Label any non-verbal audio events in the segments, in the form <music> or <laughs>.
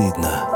стыдно.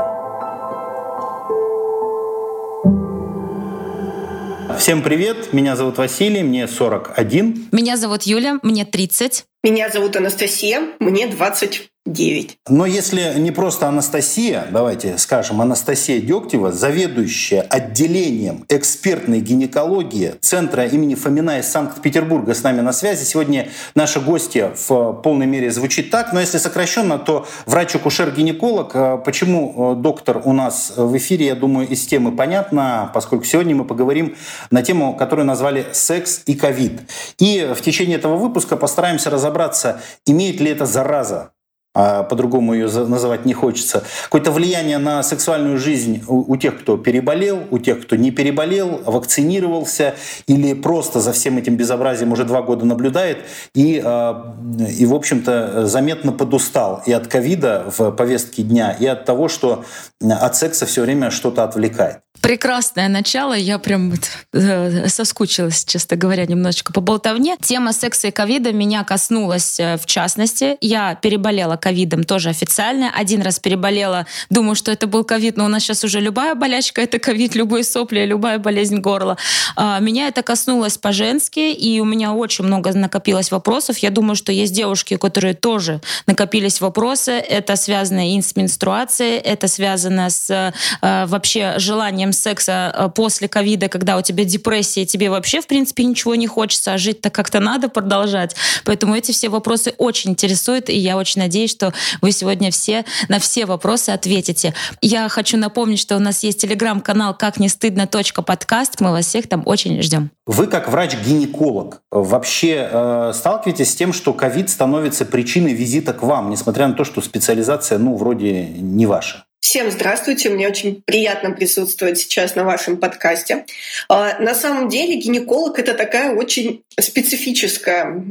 Всем привет, меня зовут Василий, мне 41. Меня зовут Юля, мне 30. Меня зовут Анастасия, мне 20. 9. Но если не просто Анастасия, давайте скажем, Анастасия Дегтева, заведующая отделением экспертной гинекологии Центра имени Фомина из Санкт-Петербурга с нами на связи. Сегодня наша гостья в полной мере звучит так, но если сокращенно, то врач-акушер-гинеколог. А почему э, доктор у нас в эфире, я думаю, из темы понятно, поскольку сегодня мы поговорим на тему, которую назвали «секс и ковид». И в течение этого выпуска постараемся разобраться, имеет ли это зараза по-другому ее называть не хочется, какое-то влияние на сексуальную жизнь у, у тех, кто переболел, у тех, кто не переболел, вакцинировался или просто за всем этим безобразием уже два года наблюдает и, а, и в общем-то, заметно подустал и от ковида в повестке дня, и от того, что от секса все время что-то отвлекает прекрасное начало. Я прям э, соскучилась, честно говоря, немножечко по болтовне. Тема секса и ковида меня коснулась э, в частности. Я переболела ковидом тоже официально. Один раз переболела, думаю, что это был ковид, но у нас сейчас уже любая болячка — это ковид, любые сопли, любая болезнь горла. А, меня это коснулось по-женски, и у меня очень много накопилось вопросов. Я думаю, что есть девушки, у которых тоже накопились вопросы. Это связано и с менструацией, это связано с э, вообще желанием секса э, после ковида, когда у тебя депрессия, тебе вообще, в принципе, ничего не хочется, а жить-то как-то надо продолжать. Поэтому эти все вопросы очень интересуют, и я очень надеюсь, что вы сегодня все на все вопросы ответите. Я хочу напомнить, что у нас есть телеграм-канал «Как не стыдно. подкаст». Мы вас всех там очень ждем. Вы как врач-гинеколог вообще э, сталкиваетесь с тем, что ковид становится причиной визита к вам, несмотря на то, что специализация, ну, вроде не ваша? Всем здравствуйте, мне очень приятно присутствовать сейчас на вашем подкасте. А, на самом деле гинеколог — это такая очень специфическая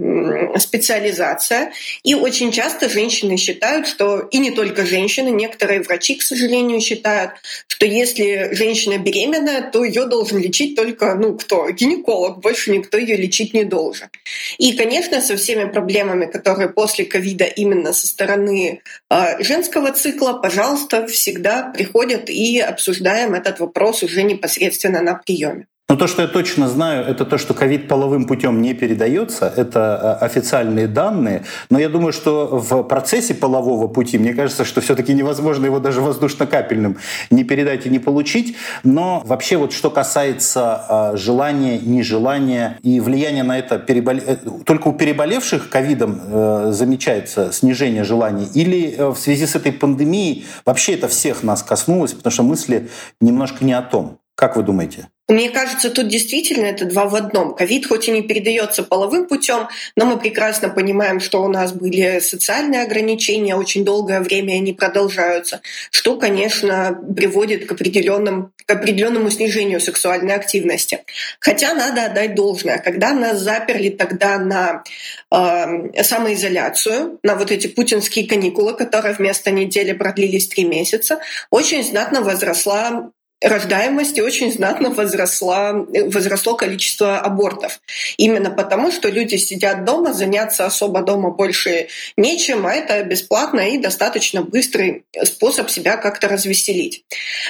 специализация, и очень часто женщины считают, что, и не только женщины, некоторые врачи, к сожалению, считают, что если женщина беременная, то ее должен лечить только, ну, кто? Гинеколог, больше никто ее лечить не должен. И, конечно, со всеми проблемами, которые после ковида именно со стороны э, женского цикла, пожалуйста, всегда приходят и обсуждаем этот вопрос уже непосредственно на приеме. Но то, что я точно знаю, это то, что ковид половым путем не передается. Это э, официальные данные. Но я думаю, что в процессе полового пути, мне кажется, что все-таки невозможно его даже воздушно-капельным не передать и не получить. Но вообще вот что касается э, желания, нежелания и влияния на это, перебол... Э, только у переболевших ковидом замечается снижение желаний? Или в связи с этой пандемией вообще это всех нас коснулось, потому что мысли немножко не о том? Как вы думаете? Мне кажется, тут действительно это два в одном. Ковид хоть и не передается половым путем, но мы прекрасно понимаем, что у нас были социальные ограничения, очень долгое время они продолжаются, что, конечно, приводит к, определенным, к определенному снижению сексуальной активности. Хотя надо отдать должное. Когда нас заперли тогда на э, самоизоляцию, на вот эти путинские каникулы, которые вместо недели продлились три месяца, очень знатно возросла рождаемость очень знатно возросла, возросло количество абортов. Именно потому, что люди сидят дома, заняться особо дома больше нечем, а это бесплатно и достаточно быстрый способ себя как-то развеселить.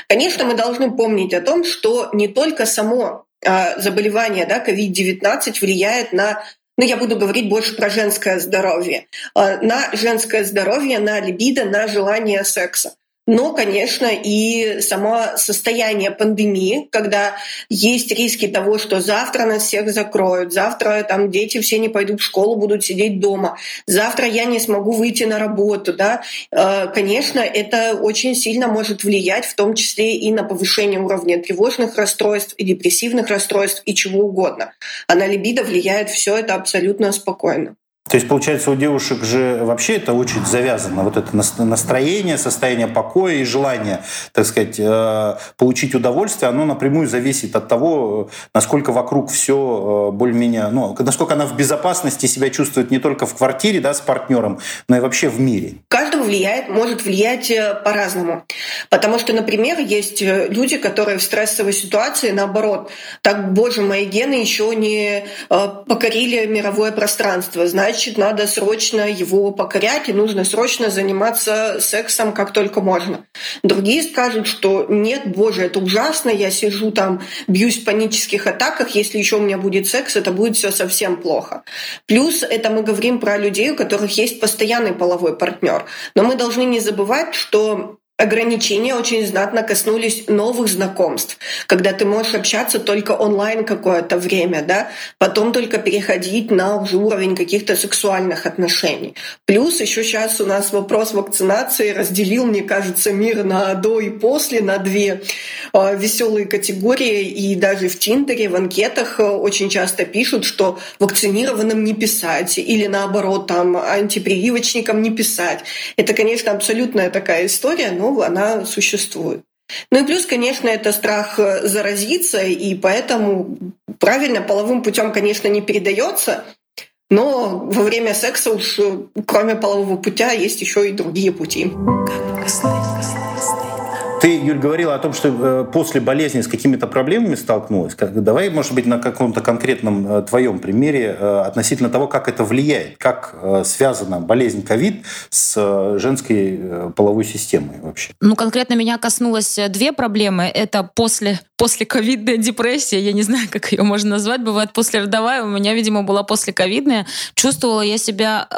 Конечно, мы должны помнить о том, что не только само а, заболевание да, COVID-19 влияет на ну, я буду говорить больше про женское здоровье, а, на женское здоровье, на либидо, на желание секса но, конечно, и само состояние пандемии, когда есть риски того, что завтра нас всех закроют, завтра там дети все не пойдут в школу, будут сидеть дома, завтра я не смогу выйти на работу, да, э, конечно, это очень сильно может влиять, в том числе и на повышение уровня тревожных расстройств и депрессивных расстройств и чего угодно. А на либидо влияет все это абсолютно спокойно. То есть, получается, у девушек же вообще это очень завязано, вот это настроение, состояние покоя и желание, так сказать, э, получить удовольствие, оно напрямую зависит от того, насколько вокруг все э, более-менее, ну, насколько она в безопасности себя чувствует не только в квартире, да, с партнером, но и вообще в мире. У каждого влияет, может влиять э, по-разному. Потому что, например, есть люди, которые в стрессовой ситуации, наоборот, так, боже, мои гены еще не покорили мировое пространство, значит, надо срочно его покорять, и нужно срочно заниматься сексом как только можно. Другие скажут, что нет, боже, это ужасно, я сижу там, бьюсь в панических атаках, если еще у меня будет секс, это будет все совсем плохо. Плюс это мы говорим про людей, у которых есть постоянный половой партнер. Но мы должны не забывать, что ограничения очень знатно коснулись новых знакомств, когда ты можешь общаться только онлайн какое-то время, да, потом только переходить на уже уровень каких-то сексуальных отношений. Плюс еще сейчас у нас вопрос вакцинации разделил, мне кажется, мир на до и после, на две э, веселые категории, и даже в Тиндере, в анкетах э, очень часто пишут, что вакцинированным не писать, или наоборот, там, антипрививочникам не писать. Это, конечно, абсолютная такая история, но она существует. Ну и плюс, конечно, это страх э, заразиться, и поэтому правильно половым путем, конечно, не передается, но во время секса уж э, кроме полового путя есть еще и другие пути. Ты, Юль, говорила о том, что э, после болезни с какими-то проблемами столкнулась. Давай, может быть, на каком-то конкретном э, твоем примере э, относительно того, как это влияет, как связана болезнь ковид с женской половой системой вообще. Ну, конкретно меня коснулось две проблемы. Это после, после ковидная депрессия, я не знаю, как ее можно назвать, бывает послеродовая, у меня, видимо, была после ковидная. Чувствовала я себя,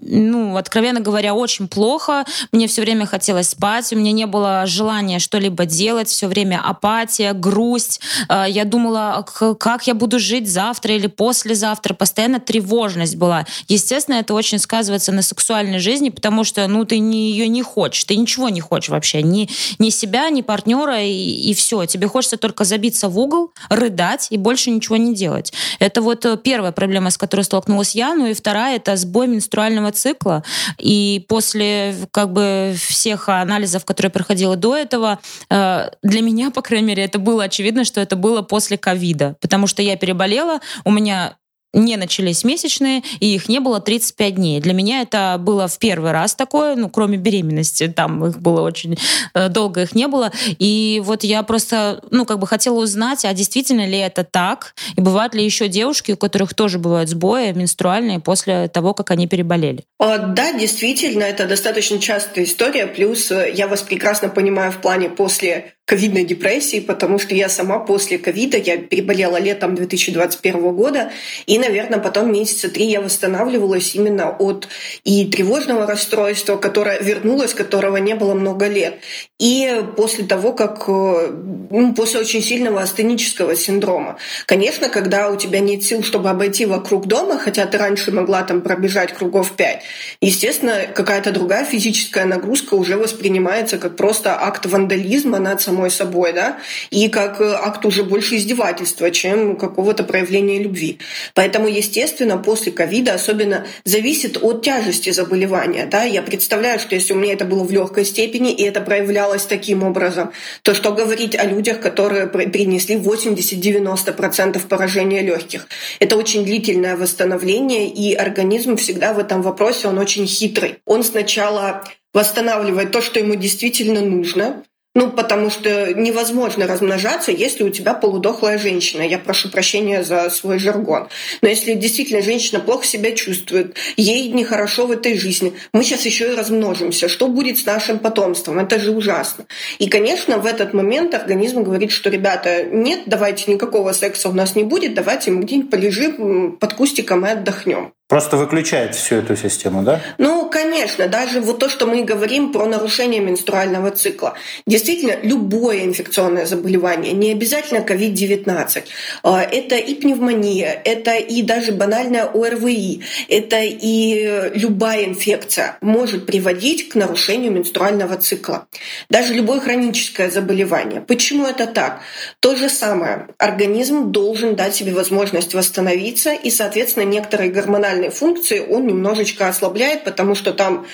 ну, откровенно говоря, очень плохо. Мне все время хотелось спать, у меня не было желания желание что-либо делать, все время апатия, грусть. Э, я думала, как я буду жить завтра или послезавтра. Постоянно тревожность была. Естественно, это очень сказывается на сексуальной жизни, потому что ну, ты не, ее не хочешь, ты ничего не хочешь вообще. Ни, ни себя, ни партнера, и, и все. Тебе хочется только забиться в угол, рыдать и больше ничего не делать. Это вот э, первая проблема, с которой столкнулась я. Ну и вторая — это сбой менструального цикла. И после как бы всех анализов, которые проходила до этого, этого э, для меня, по крайней мере, это было очевидно, что это было после ковида, потому что я переболела, у меня не начались месячные, и их не было 35 дней. Для меня это было в первый раз такое, ну, кроме беременности, там их было очень э, долго, их не было. И вот я просто, ну, как бы хотела узнать, а действительно ли это так, и бывают ли еще девушки, у которых тоже бывают сбои менструальные после того, как они переболели? Да, действительно, это достаточно частая история, плюс э, я вас прекрасно понимаю в плане после ковидной депрессии, потому что я сама после ковида, я переболела летом 2021 года, и, наверное, потом месяца три я восстанавливалась именно от и тревожного расстройства, которое вернулось, которого не было много лет, и после того, как, э, ну, после очень сильного астенического синдрома. Конечно, когда у тебя нет сил, чтобы обойти вокруг дома, хотя ты раньше могла там пробежать кругов пять, естественно, какая-то другая физическая нагрузка уже воспринимается как просто акт вандализма над самой собой, да, и как э, акт уже больше издевательства, чем какого-то проявления любви. Поэтому, естественно, после ковида особенно зависит от тяжести заболевания, да, я представляю, что если у меня это было в легкой степени, и это проявлялось таким образом, то что говорить о людях, которые принесли 80-90% поражения легких? Это очень длительное восстановление, и организм всегда в этом вопросе, он очень хитрый. Он сначала восстанавливает то, что ему действительно нужно, ну, потому что невозможно размножаться, если у тебя полудохлая женщина. Я прошу прощения за свой жаргон. Но если действительно женщина плохо себя чувствует, ей нехорошо в этой жизни, мы сейчас еще и размножимся. Что будет с нашим потомством? Это же ужасно. И, конечно, в этот момент организм говорит, что, ребята, нет, давайте никакого секса у нас не будет, давайте мы где-нибудь полежим под кустиком и отдохнем. Просто выключает всю эту систему, да? Ну, конечно, даже вот то, что мы говорим про нарушение менструального цикла. Действительно, любое инфекционное заболевание, не обязательно COVID-19, а, это и пневмония, это и даже банальная ОРВИ, это и любая инфекция может приводить к нарушению менструального цикла. Даже любое хроническое заболевание. Почему это так? То же самое. Организм должен дать себе возможность восстановиться, и, соответственно, некоторые гормональные функции он немножечко ослабляет, потому что там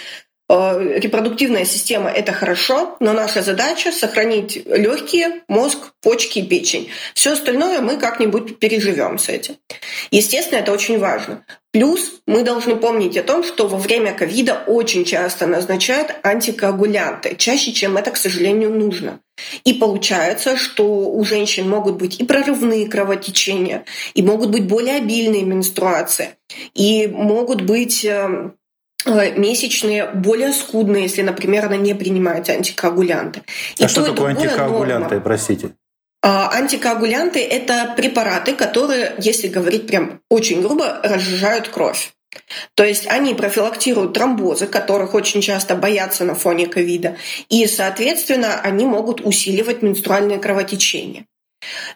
репродуктивная система – это хорошо, но наша задача – сохранить легкие, мозг, почки и печень. Все остальное мы как-нибудь переживем с этим. Естественно, это очень важно. Плюс мы должны помнить о том, что во время ковида очень часто назначают антикоагулянты, чаще, чем это, к сожалению, нужно. И получается, что у женщин могут быть и прорывные кровотечения, и могут быть более обильные менструации, и могут быть э, э, месячные более скудные, если, например, она не принимает антикоагулянты. И а что такое антикоагулянты, норма. простите? А, антикоагулянты – это препараты, которые, если говорить прям очень грубо, разжижают кровь. То есть они профилактируют тромбозы, которых очень часто боятся на фоне ковида, и, соответственно, они могут усиливать менструальное кровотечение.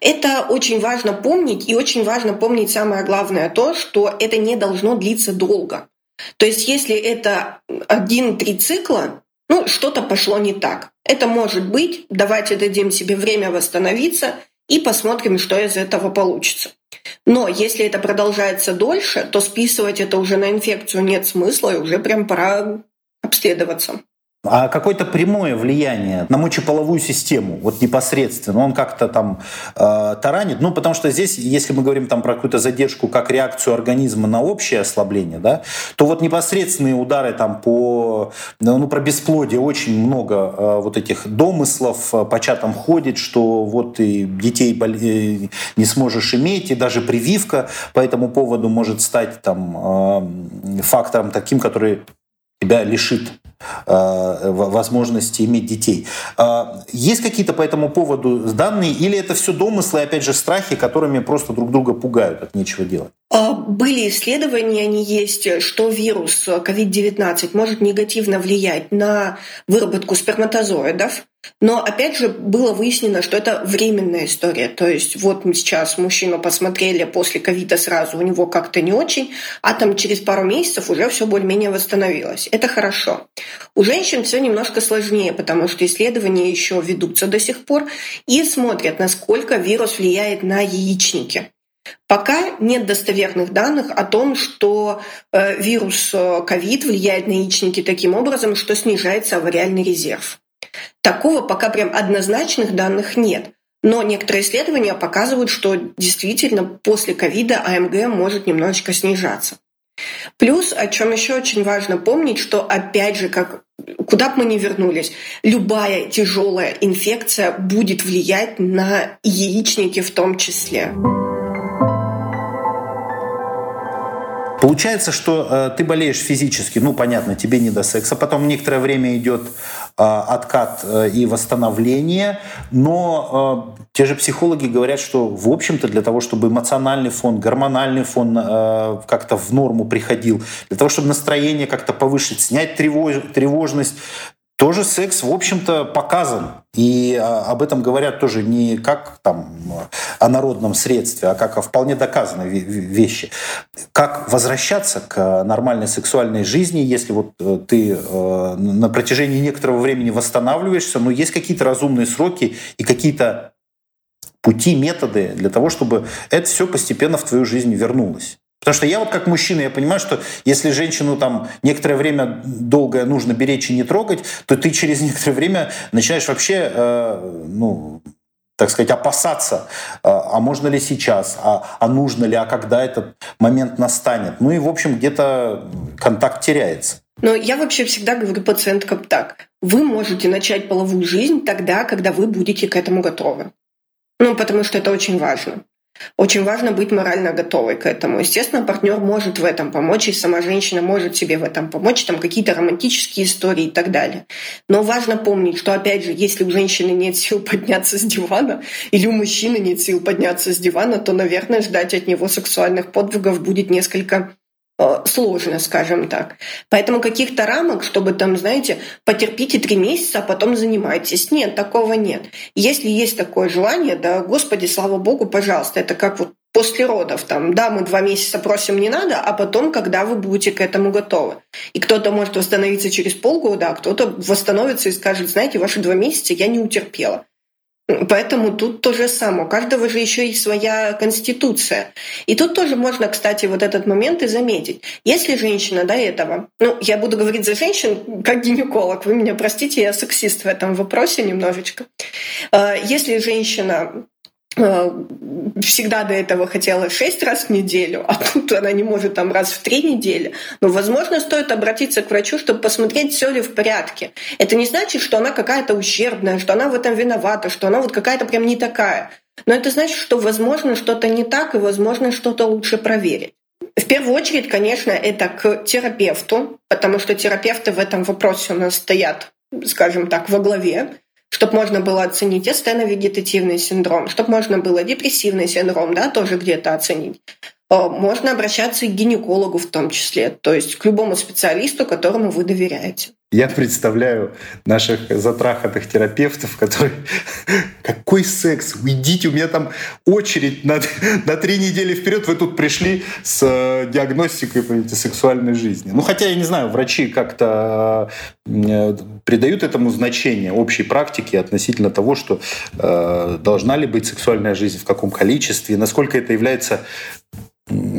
Это очень важно помнить, и очень важно помнить самое главное то, что это не должно длиться долго. То есть если это один-три цикла, ну, что-то пошло не так. Это может быть, давайте дадим себе время восстановиться и посмотрим, что из этого получится. Но если это продолжается дольше, то списывать это уже на инфекцию нет смысла, и уже прям пора обследоваться. А какое-то прямое влияние на мочеполовую систему, вот непосредственно, он как-то там э, таранит, ну потому что здесь, если мы говорим там про какую-то задержку как реакцию организма на общее ослабление, да, то вот непосредственные удары там по, ну про бесплодие очень много э, вот этих домыслов э, по чатам ходит, что вот и детей э, не сможешь иметь, и даже прививка по этому поводу может стать там э, фактором таким, который тебя лишит возможности иметь детей. А, есть какие-то по этому поводу данные или это все домыслы, опять же, страхи, которыми просто друг друга пугают от нечего делать? А, были исследования, они есть, что вирус COVID-19 может негативно влиять на выработку сперматозоидов, но опять же было выяснено, что это временная история. То есть вот мы сейчас мужчину посмотрели после ковида сразу, у него как-то не очень, а там через пару месяцев уже все более-менее восстановилось. Это хорошо. У женщин все немножко сложнее, потому что исследования еще ведутся до сих пор и смотрят, насколько вирус влияет на яичники. Пока нет достоверных данных о том, что э, вирус э, ковид влияет на яичники таким образом, что снижается авариальный резерв. Такого пока прям однозначных данных нет. Но некоторые исследования показывают, что действительно после ковида АМГ может немножечко снижаться. Плюс, о чем еще очень важно помнить, что опять же, как куда бы мы ни вернулись, любая тяжелая инфекция будет влиять на яичники в том числе. Получается, что э, ты болеешь физически, ну понятно, тебе не до секса, потом некоторое время идет э, откат э, и восстановление, но э, те же психологи говорят, что в общем-то для того, чтобы эмоциональный фон, гормональный фон э, как-то в норму приходил, для того, чтобы настроение как-то повышить, снять тревож, тревожность, тоже секс, в общем-то, показан. И а, об этом говорят тоже не как там о народном средстве, а как о вполне доказанной вещи. Как возвращаться к нормальной сексуальной жизни, если вот э, ты э, на протяжении некоторого времени восстанавливаешься, но есть какие-то разумные сроки и какие-то пути, методы для того, чтобы это все постепенно в твою жизнь вернулось. Потому что я вот как мужчина, я понимаю, что если женщину там некоторое время долгое нужно беречь и не трогать, то ты через некоторое время начинаешь вообще, э, ну, так сказать, опасаться, э, а можно ли сейчас, а, а нужно ли, а когда этот момент настанет. Ну и, в общем, где-то контакт теряется. Но я вообще всегда говорю пациенткам так. Вы можете начать половую жизнь тогда, когда вы будете к этому готовы. Ну, потому что это очень важно. Очень важно быть морально готовой к этому. Естественно, партнер может в этом помочь, и сама женщина может себе в этом помочь, там какие-то романтические истории и так далее. Но важно помнить, что, опять же, если у женщины нет сил подняться с дивана, или у мужчины нет сил подняться с дивана, то, наверное, ждать от него сексуальных подвигов будет несколько сложно, скажем так. Поэтому каких-то рамок, чтобы там, знаете, потерпите три месяца, а потом занимайтесь. Нет, такого нет. Если есть такое желание, да, Господи, слава Богу, пожалуйста, это как вот после родов, там, да, мы два месяца просим, не надо, а потом, когда вы будете к этому готовы. И кто-то может восстановиться через полгода, а кто-то восстановится и скажет, знаете, ваши два месяца я не утерпела. Поэтому тут то же самое. У каждого же еще и своя конституция. И тут тоже можно, кстати, вот этот момент и заметить. Если женщина до этого, ну, я буду говорить за женщин как гинеколог, вы меня простите, я сексист в этом вопросе немножечко. Э, если женщина всегда до этого хотела шесть раз в неделю, а тут она не может там раз в три недели. Но, возможно, стоит обратиться к врачу, чтобы посмотреть, все ли в порядке. Это не значит, что она какая-то ущербная, что она в этом виновата, что она вот какая-то прям не такая. Но это значит, что, возможно, что-то не так, и, возможно, что-то лучше проверить. В первую очередь, конечно, это к терапевту, потому что терапевты в этом вопросе у нас стоят, скажем так, во главе чтобы можно было оценить эстеновегетативный синдром, чтобы можно было депрессивный синдром, да, тоже где-то оценить. Э, можно обращаться и к гинекологу в том числе, то есть к любому специалисту, которому вы доверяете. Я представляю наших затраханных терапевтов, которые... <laughs> Какой секс? Уйдите, у меня там очередь на, <laughs> на три недели вперед. Вы тут пришли с э, диагностикой понимаете, сексуальной жизни. Ну, хотя, я не знаю, врачи как-то э, придают этому значение общей практики относительно того, что э, должна ли быть сексуальная жизнь, в каком количестве, насколько это является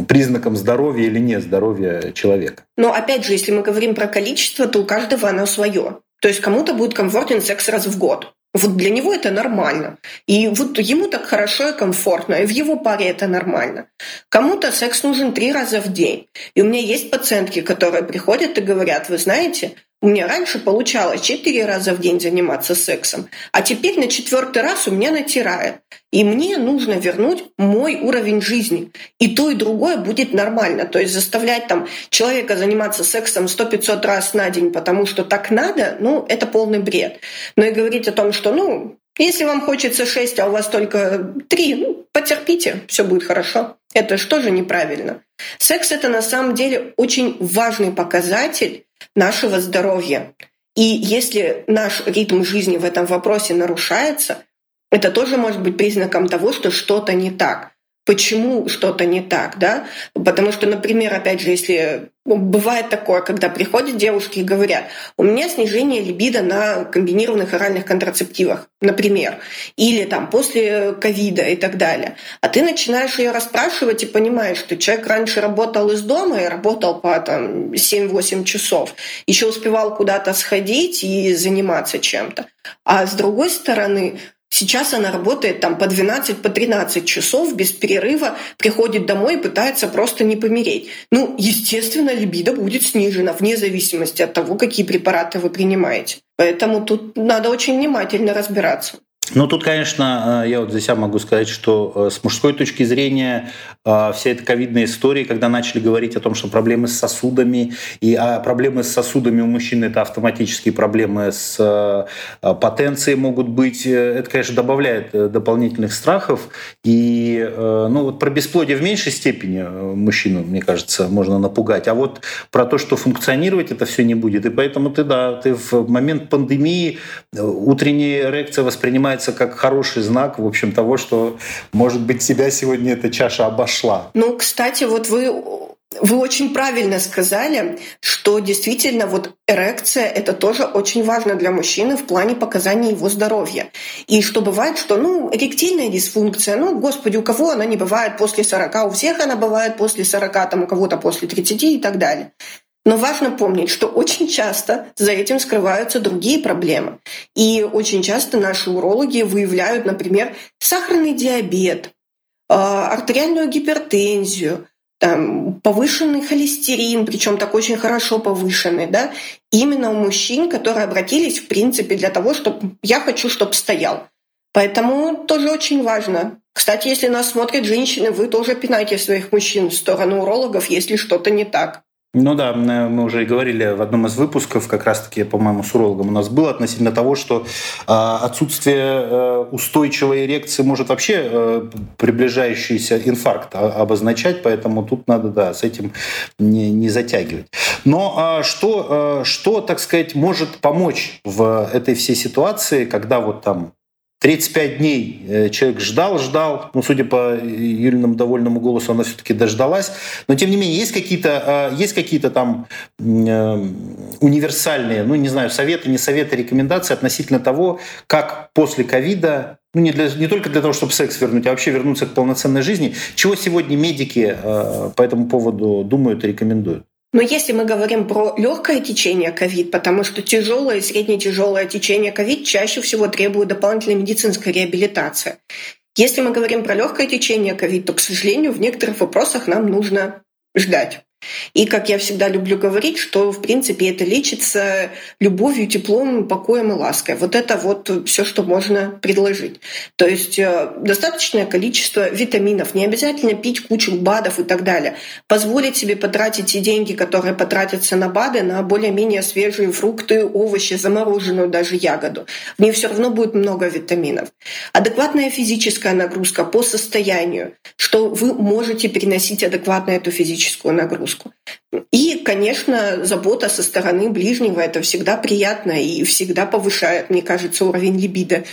признаком здоровья или не здоровья человека. Но опять же, если мы говорим про количество, то у каждого оно свое. То есть кому-то будет комфортен секс раз в год. Вот для него это нормально. И вот ему так хорошо и комфортно, и в его паре это нормально. Кому-то секс нужен три раза в день. И у меня есть пациентки, которые приходят и говорят, вы знаете, у меня раньше получалось четыре раза в день заниматься сексом, а теперь на четвертый раз у меня натирает. И мне нужно вернуть мой уровень жизни. И то, и другое будет нормально. То есть заставлять там человека заниматься сексом 100-500 раз на день, потому что так надо, ну, это полный бред. Но и говорить о том, что, ну, если вам хочется 6, а у вас только 3, ну, потерпите, все будет хорошо. Это же тоже неправильно. Секс — это на самом деле очень важный показатель нашего здоровья. И если наш ритм жизни в этом вопросе нарушается, это тоже может быть признаком того, что что-то не так почему что-то не так, да? Потому что, например, опять же, если ну, бывает такое, когда приходят девушки и говорят, у меня снижение либидо на комбинированных оральных контрацептивах, например, или там после ковида и так далее. А ты начинаешь ее расспрашивать и понимаешь, что человек раньше работал из дома и работал по там, 7-8 часов, еще успевал куда-то сходить и заниматься чем-то. А с другой стороны, Сейчас она работает там по 12, по 13 часов без перерыва, приходит домой и пытается просто не помереть. Ну, естественно, либидо будет снижена вне зависимости от того, какие препараты вы принимаете. Поэтому тут надо очень внимательно разбираться. Ну, тут, конечно, э, я вот за себя могу сказать, что э, с мужской точки зрения э, вся эта ковидная история, когда начали говорить о том, что проблемы с сосудами, и а проблемы с сосудами у мужчин – это автоматические проблемы с потенцией могут быть, это, конечно, добавляет дополнительных страхов. И ну, вот про бесплодие в меньшей степени мужчину, мне кажется, можно напугать. А вот про то, что функционировать это все не будет. И поэтому ты, да, ты в момент пандемии утренняя эрекция воспринимается воспринимается как хороший знак, в общем, того, что, может быть, тебя сегодня эта чаша обошла. Ну, кстати, вот вы вы очень правильно сказали, что действительно вот эрекция – это тоже очень важно для мужчины в плане показания его здоровья. И что бывает, что, ну, эректильная дисфункция, ну, господи, у кого она не бывает после 40, у всех она бывает после 40, там, у кого-то после 30 и так далее. Но важно помнить, что очень часто за этим скрываются другие проблемы. И очень часто наши урологи выявляют, например, сахарный диабет, а, артериальную гипертензию, там, повышенный холестерин, причем так очень хорошо повышенный, да, именно у мужчин, которые обратились, в принципе, для того, чтобы я хочу, чтобы стоял. Поэтому тоже очень важно. Кстати, если нас смотрят женщины, вы тоже пинайте своих мужчин в сторону урологов, если что-то не так. Ну да, мы уже и говорили в одном из выпусков, как раз-таки, по-моему, с урологом у нас было относительно того, что а, отсутствие э, устойчивой эрекции может вообще э, приближающийся инфаркт обозначать, поэтому тут надо, да, с этим не, не затягивать. Но а, что, э, что, так сказать, может помочь в этой всей ситуации, когда вот там 35 дней э, человек ждал, ждал. Ну, судя по Юлиному довольному голосу, она все-таки дождалась. Но, тем не менее, есть какие-то, э, есть какие-то там э, универсальные, ну, не знаю, советы, не советы, рекомендации относительно того, как после ковида ну не, для, не только для того, чтобы секс вернуть, а вообще вернуться к полноценной жизни. Чего сегодня медики э, по этому поводу думают и рекомендуют? Но если мы говорим про легкое течение ковид, потому что тяжелое и средне-тяжелое течение ковид чаще всего требует дополнительной медицинской реабилитации. Если мы говорим про легкое течение ковид, то, к сожалению, в некоторых вопросах нам нужно ждать. И, как я всегда люблю говорить, что, в принципе, это лечится любовью, теплом, покоем и лаской. Вот это вот все, что можно предложить. То есть э, достаточное количество витаминов, не обязательно пить кучу БАДов и так далее. Позволить себе потратить те деньги, которые потратятся на БАДы, на более-менее свежие фрукты, овощи, замороженную даже ягоду. В ней все равно будет много витаминов. Адекватная физическая нагрузка по состоянию, что вы можете переносить адекватно эту физическую нагрузку нагрузку. И, конечно, забота со стороны ближнего — это всегда приятно и всегда повышает, мне кажется, уровень либидо.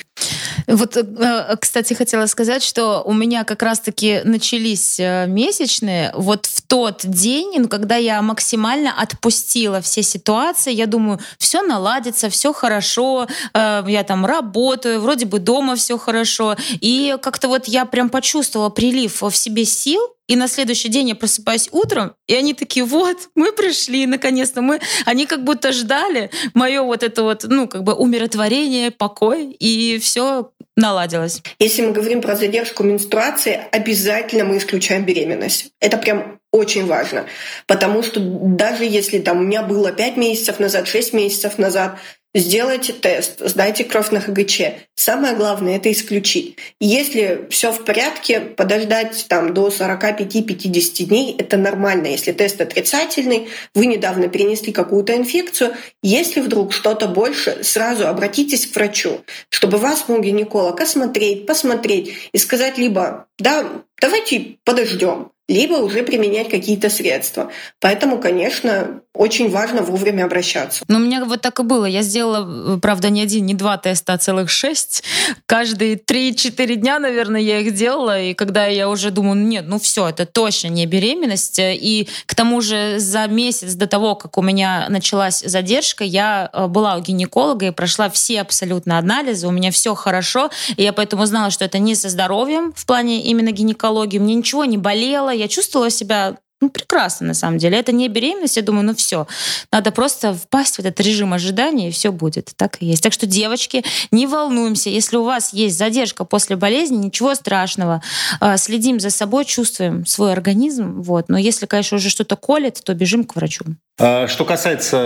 Вот, э, кстати, хотела сказать, что у меня как раз-таки начались э, месячные вот в тот день, ну, когда я максимально отпустила все ситуации. Я думаю, все наладится, все хорошо, э, я там работаю, вроде бы дома все хорошо. И как-то вот я прям почувствовала прилив в себе сил, и на следующий день я просыпаюсь утром, и они такие, вот, мы пришли, наконец-то. Мы... Они как будто ждали мое вот это вот, ну, как бы умиротворение, покой, и все наладилось. Если мы говорим про задержку менструации, обязательно мы исключаем беременность. Это прям очень важно. Потому что даже если там у меня было 5 месяцев назад, 6 месяцев назад, Сделайте тест, сдайте кровь на ХГЧ. Самое главное это исключить. Если все в порядке, подождать там до 45-50 дней это нормально. Если тест отрицательный, вы недавно перенесли какую-то инфекцию, если вдруг что-то больше, сразу обратитесь к врачу, чтобы вас мог гинеколог осмотреть, посмотреть и сказать либо «да, давайте подождем», либо уже применять какие-то средства. Поэтому, конечно, очень важно вовремя обращаться. Но у меня вот так и было. Я сделала, правда, не один, не два теста, а целых шесть. Каждые три-четыре дня, наверное, я их делала. И когда я уже думаю, нет, ну все, это точно не беременность. И к тому же за месяц до того, как у меня началась задержка, я э, была у гинеколога и прошла все абсолютно анализы. У меня все хорошо. И я поэтому знала, что это не со здоровьем в плане именно гинекологии. Мне ничего не болело я чувствовала себя ну, прекрасно, на самом деле. Это не беременность, я думаю, ну все. Надо просто впасть в этот режим ожидания, и все будет. Так и есть. Так что, девочки, не волнуемся. Если у вас есть задержка после болезни, ничего страшного. А, следим за собой, чувствуем свой организм. Вот. Но если, конечно, уже что-то колет, то бежим к врачу. А, что касается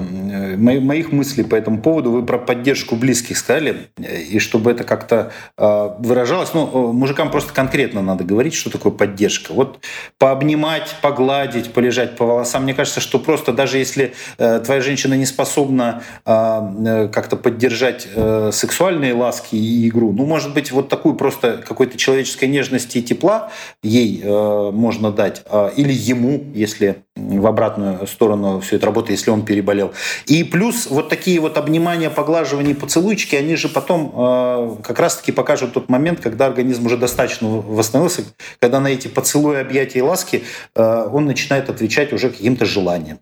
э, моих мыслей по этому поводу, вы про поддержку близких сказали, и чтобы это как-то э, выражалось, ну, мужикам просто конкретно надо говорить, что такое поддержка. Вот пообнимать, погладить, полежать по волосам. Мне кажется, что просто даже если э, твоя женщина не способна как-то поддержать сексуальные ласки и игру, ну, может быть, вот такую просто какой-то человеческой нежности и тепла ей можно дать, или ему, если в обратную сторону все это работает, если он переболел. И плюс вот такие вот обнимания, поглаживания, поцелуйчики, они же потом э, как раз-таки покажут тот момент, когда организм уже достаточно восстановился, когда на эти поцелуи, объятия и ласки э, он начинает отвечать уже каким-то желанием.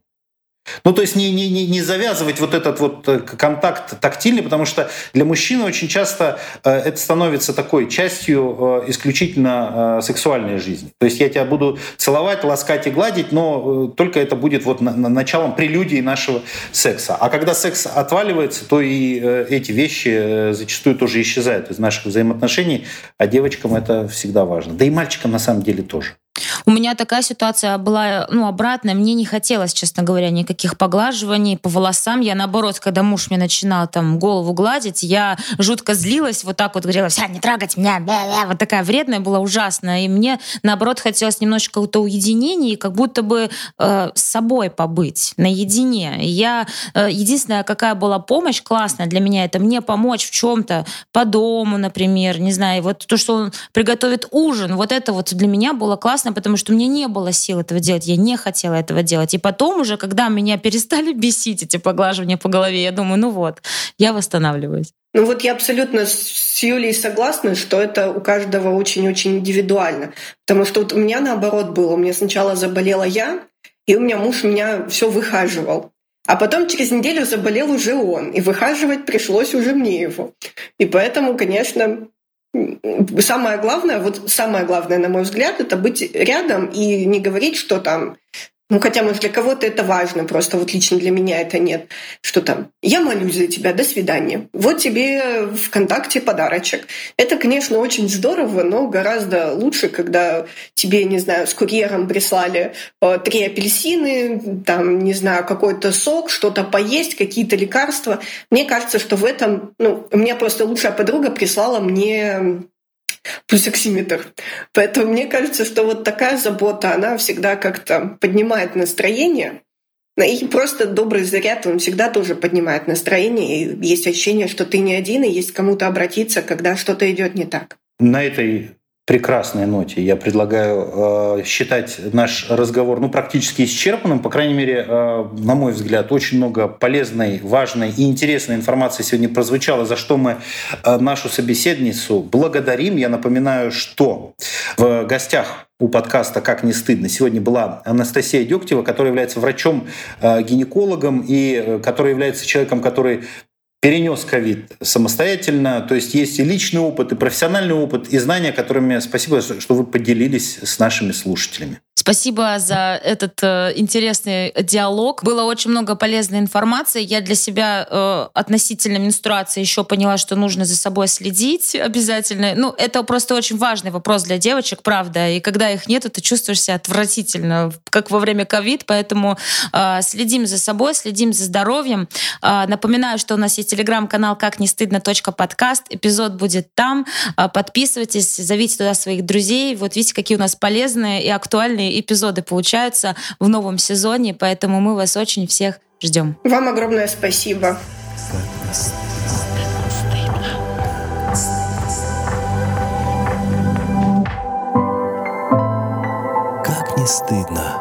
Ну, то есть не, не, не завязывать вот этот вот э, контакт тактильный, потому что для мужчины очень часто э, это становится такой частью э, исключительно сексуальной жизни. То есть я тебя буду целовать, ласкать и гладить, но только это будет вот на, на началом прелюдии нашего секса. А когда секс отваливается, то и эти вещи зачастую тоже исчезают из наших взаимоотношений, а девочкам это всегда важно. Да и мальчикам на самом деле тоже. У меня такая ситуация была, ну, обратная. Мне не хотелось, честно говоря, никаких поглаживаний по волосам. Я, наоборот, когда муж мне начинал там голову гладить, я жутко злилась, вот так вот говорила, вся, не трогать меня, бля-бля. вот такая вредная была, ужасная. И мне, наоборот, хотелось немножечко какого-то уединения и как будто бы э, с собой побыть наедине. Я, э, единственная, какая была помощь классная для меня, это мне помочь в чем-то по дому, например, не знаю, вот то, что он приготовит ужин, вот это вот для меня было классно, потому что у меня не было сил этого делать, я не хотела этого делать. И потом уже, когда меня перестали бесить эти поглаживания по голове, я думаю, ну вот, я восстанавливаюсь. Ну вот я абсолютно с Юлей согласна, что это у каждого очень-очень индивидуально. Потому что вот у меня наоборот было. У меня сначала заболела я, и у меня муж меня все выхаживал. А потом через неделю заболел уже он, и выхаживать пришлось уже мне его. И поэтому, конечно, самое главное, вот самое главное, на мой взгляд, это быть рядом и не говорить, что там ну, хотя, может, для кого-то это важно, просто вот лично для меня это нет. Что там? Я молюсь за тебя, до свидания. Вот тебе ВКонтакте подарочек. Это, конечно, очень здорово, но гораздо лучше, когда тебе, не знаю, с курьером прислали э, три апельсины, там, не знаю, какой-то сок, что-то поесть, какие-то лекарства. Мне кажется, что в этом... Ну, у меня просто лучшая подруга прислала мне пульсоксиметр. Поэтому мне кажется, что вот такая забота, она всегда как-то поднимает настроение. И просто добрый заряд, он всегда тоже поднимает настроение. И есть ощущение, что ты не один, и есть кому-то обратиться, когда что-то идет не так. На этой прекрасной ноте. Я предлагаю э, считать наш разговор ну, практически исчерпанным. По крайней мере, э, на мой взгляд, очень много полезной, важной и интересной информации сегодня прозвучало, за что мы э, нашу собеседницу благодарим. Я напоминаю, что в гостях у подкаста «Как не стыдно» сегодня была Анастасия Дегтева, которая является врачом-гинекологом э, и э, которая является человеком, который перенес ковид самостоятельно. То есть есть и личный опыт, и профессиональный опыт, и знания, которыми спасибо, что вы поделились с нашими слушателями. Спасибо за этот э, интересный диалог. Было очень много полезной информации. Я для себя э, относительно менструации еще поняла, что нужно за собой следить обязательно. Ну, это просто очень важный вопрос для девочек, правда. И когда их нет, ты чувствуешь себя отвратительно, как во время ковид. Поэтому э, следим за собой, следим за здоровьем. Э, напоминаю, что у нас есть телеграм-канал «Как не стыдно. подкаст». Эпизод будет там. Э, подписывайтесь, зовите туда своих друзей. Вот видите, какие у нас полезные и актуальные эпизоды получаются в новом сезоне, поэтому мы вас очень всех ждем. Вам огромное спасибо. Как не стыдно.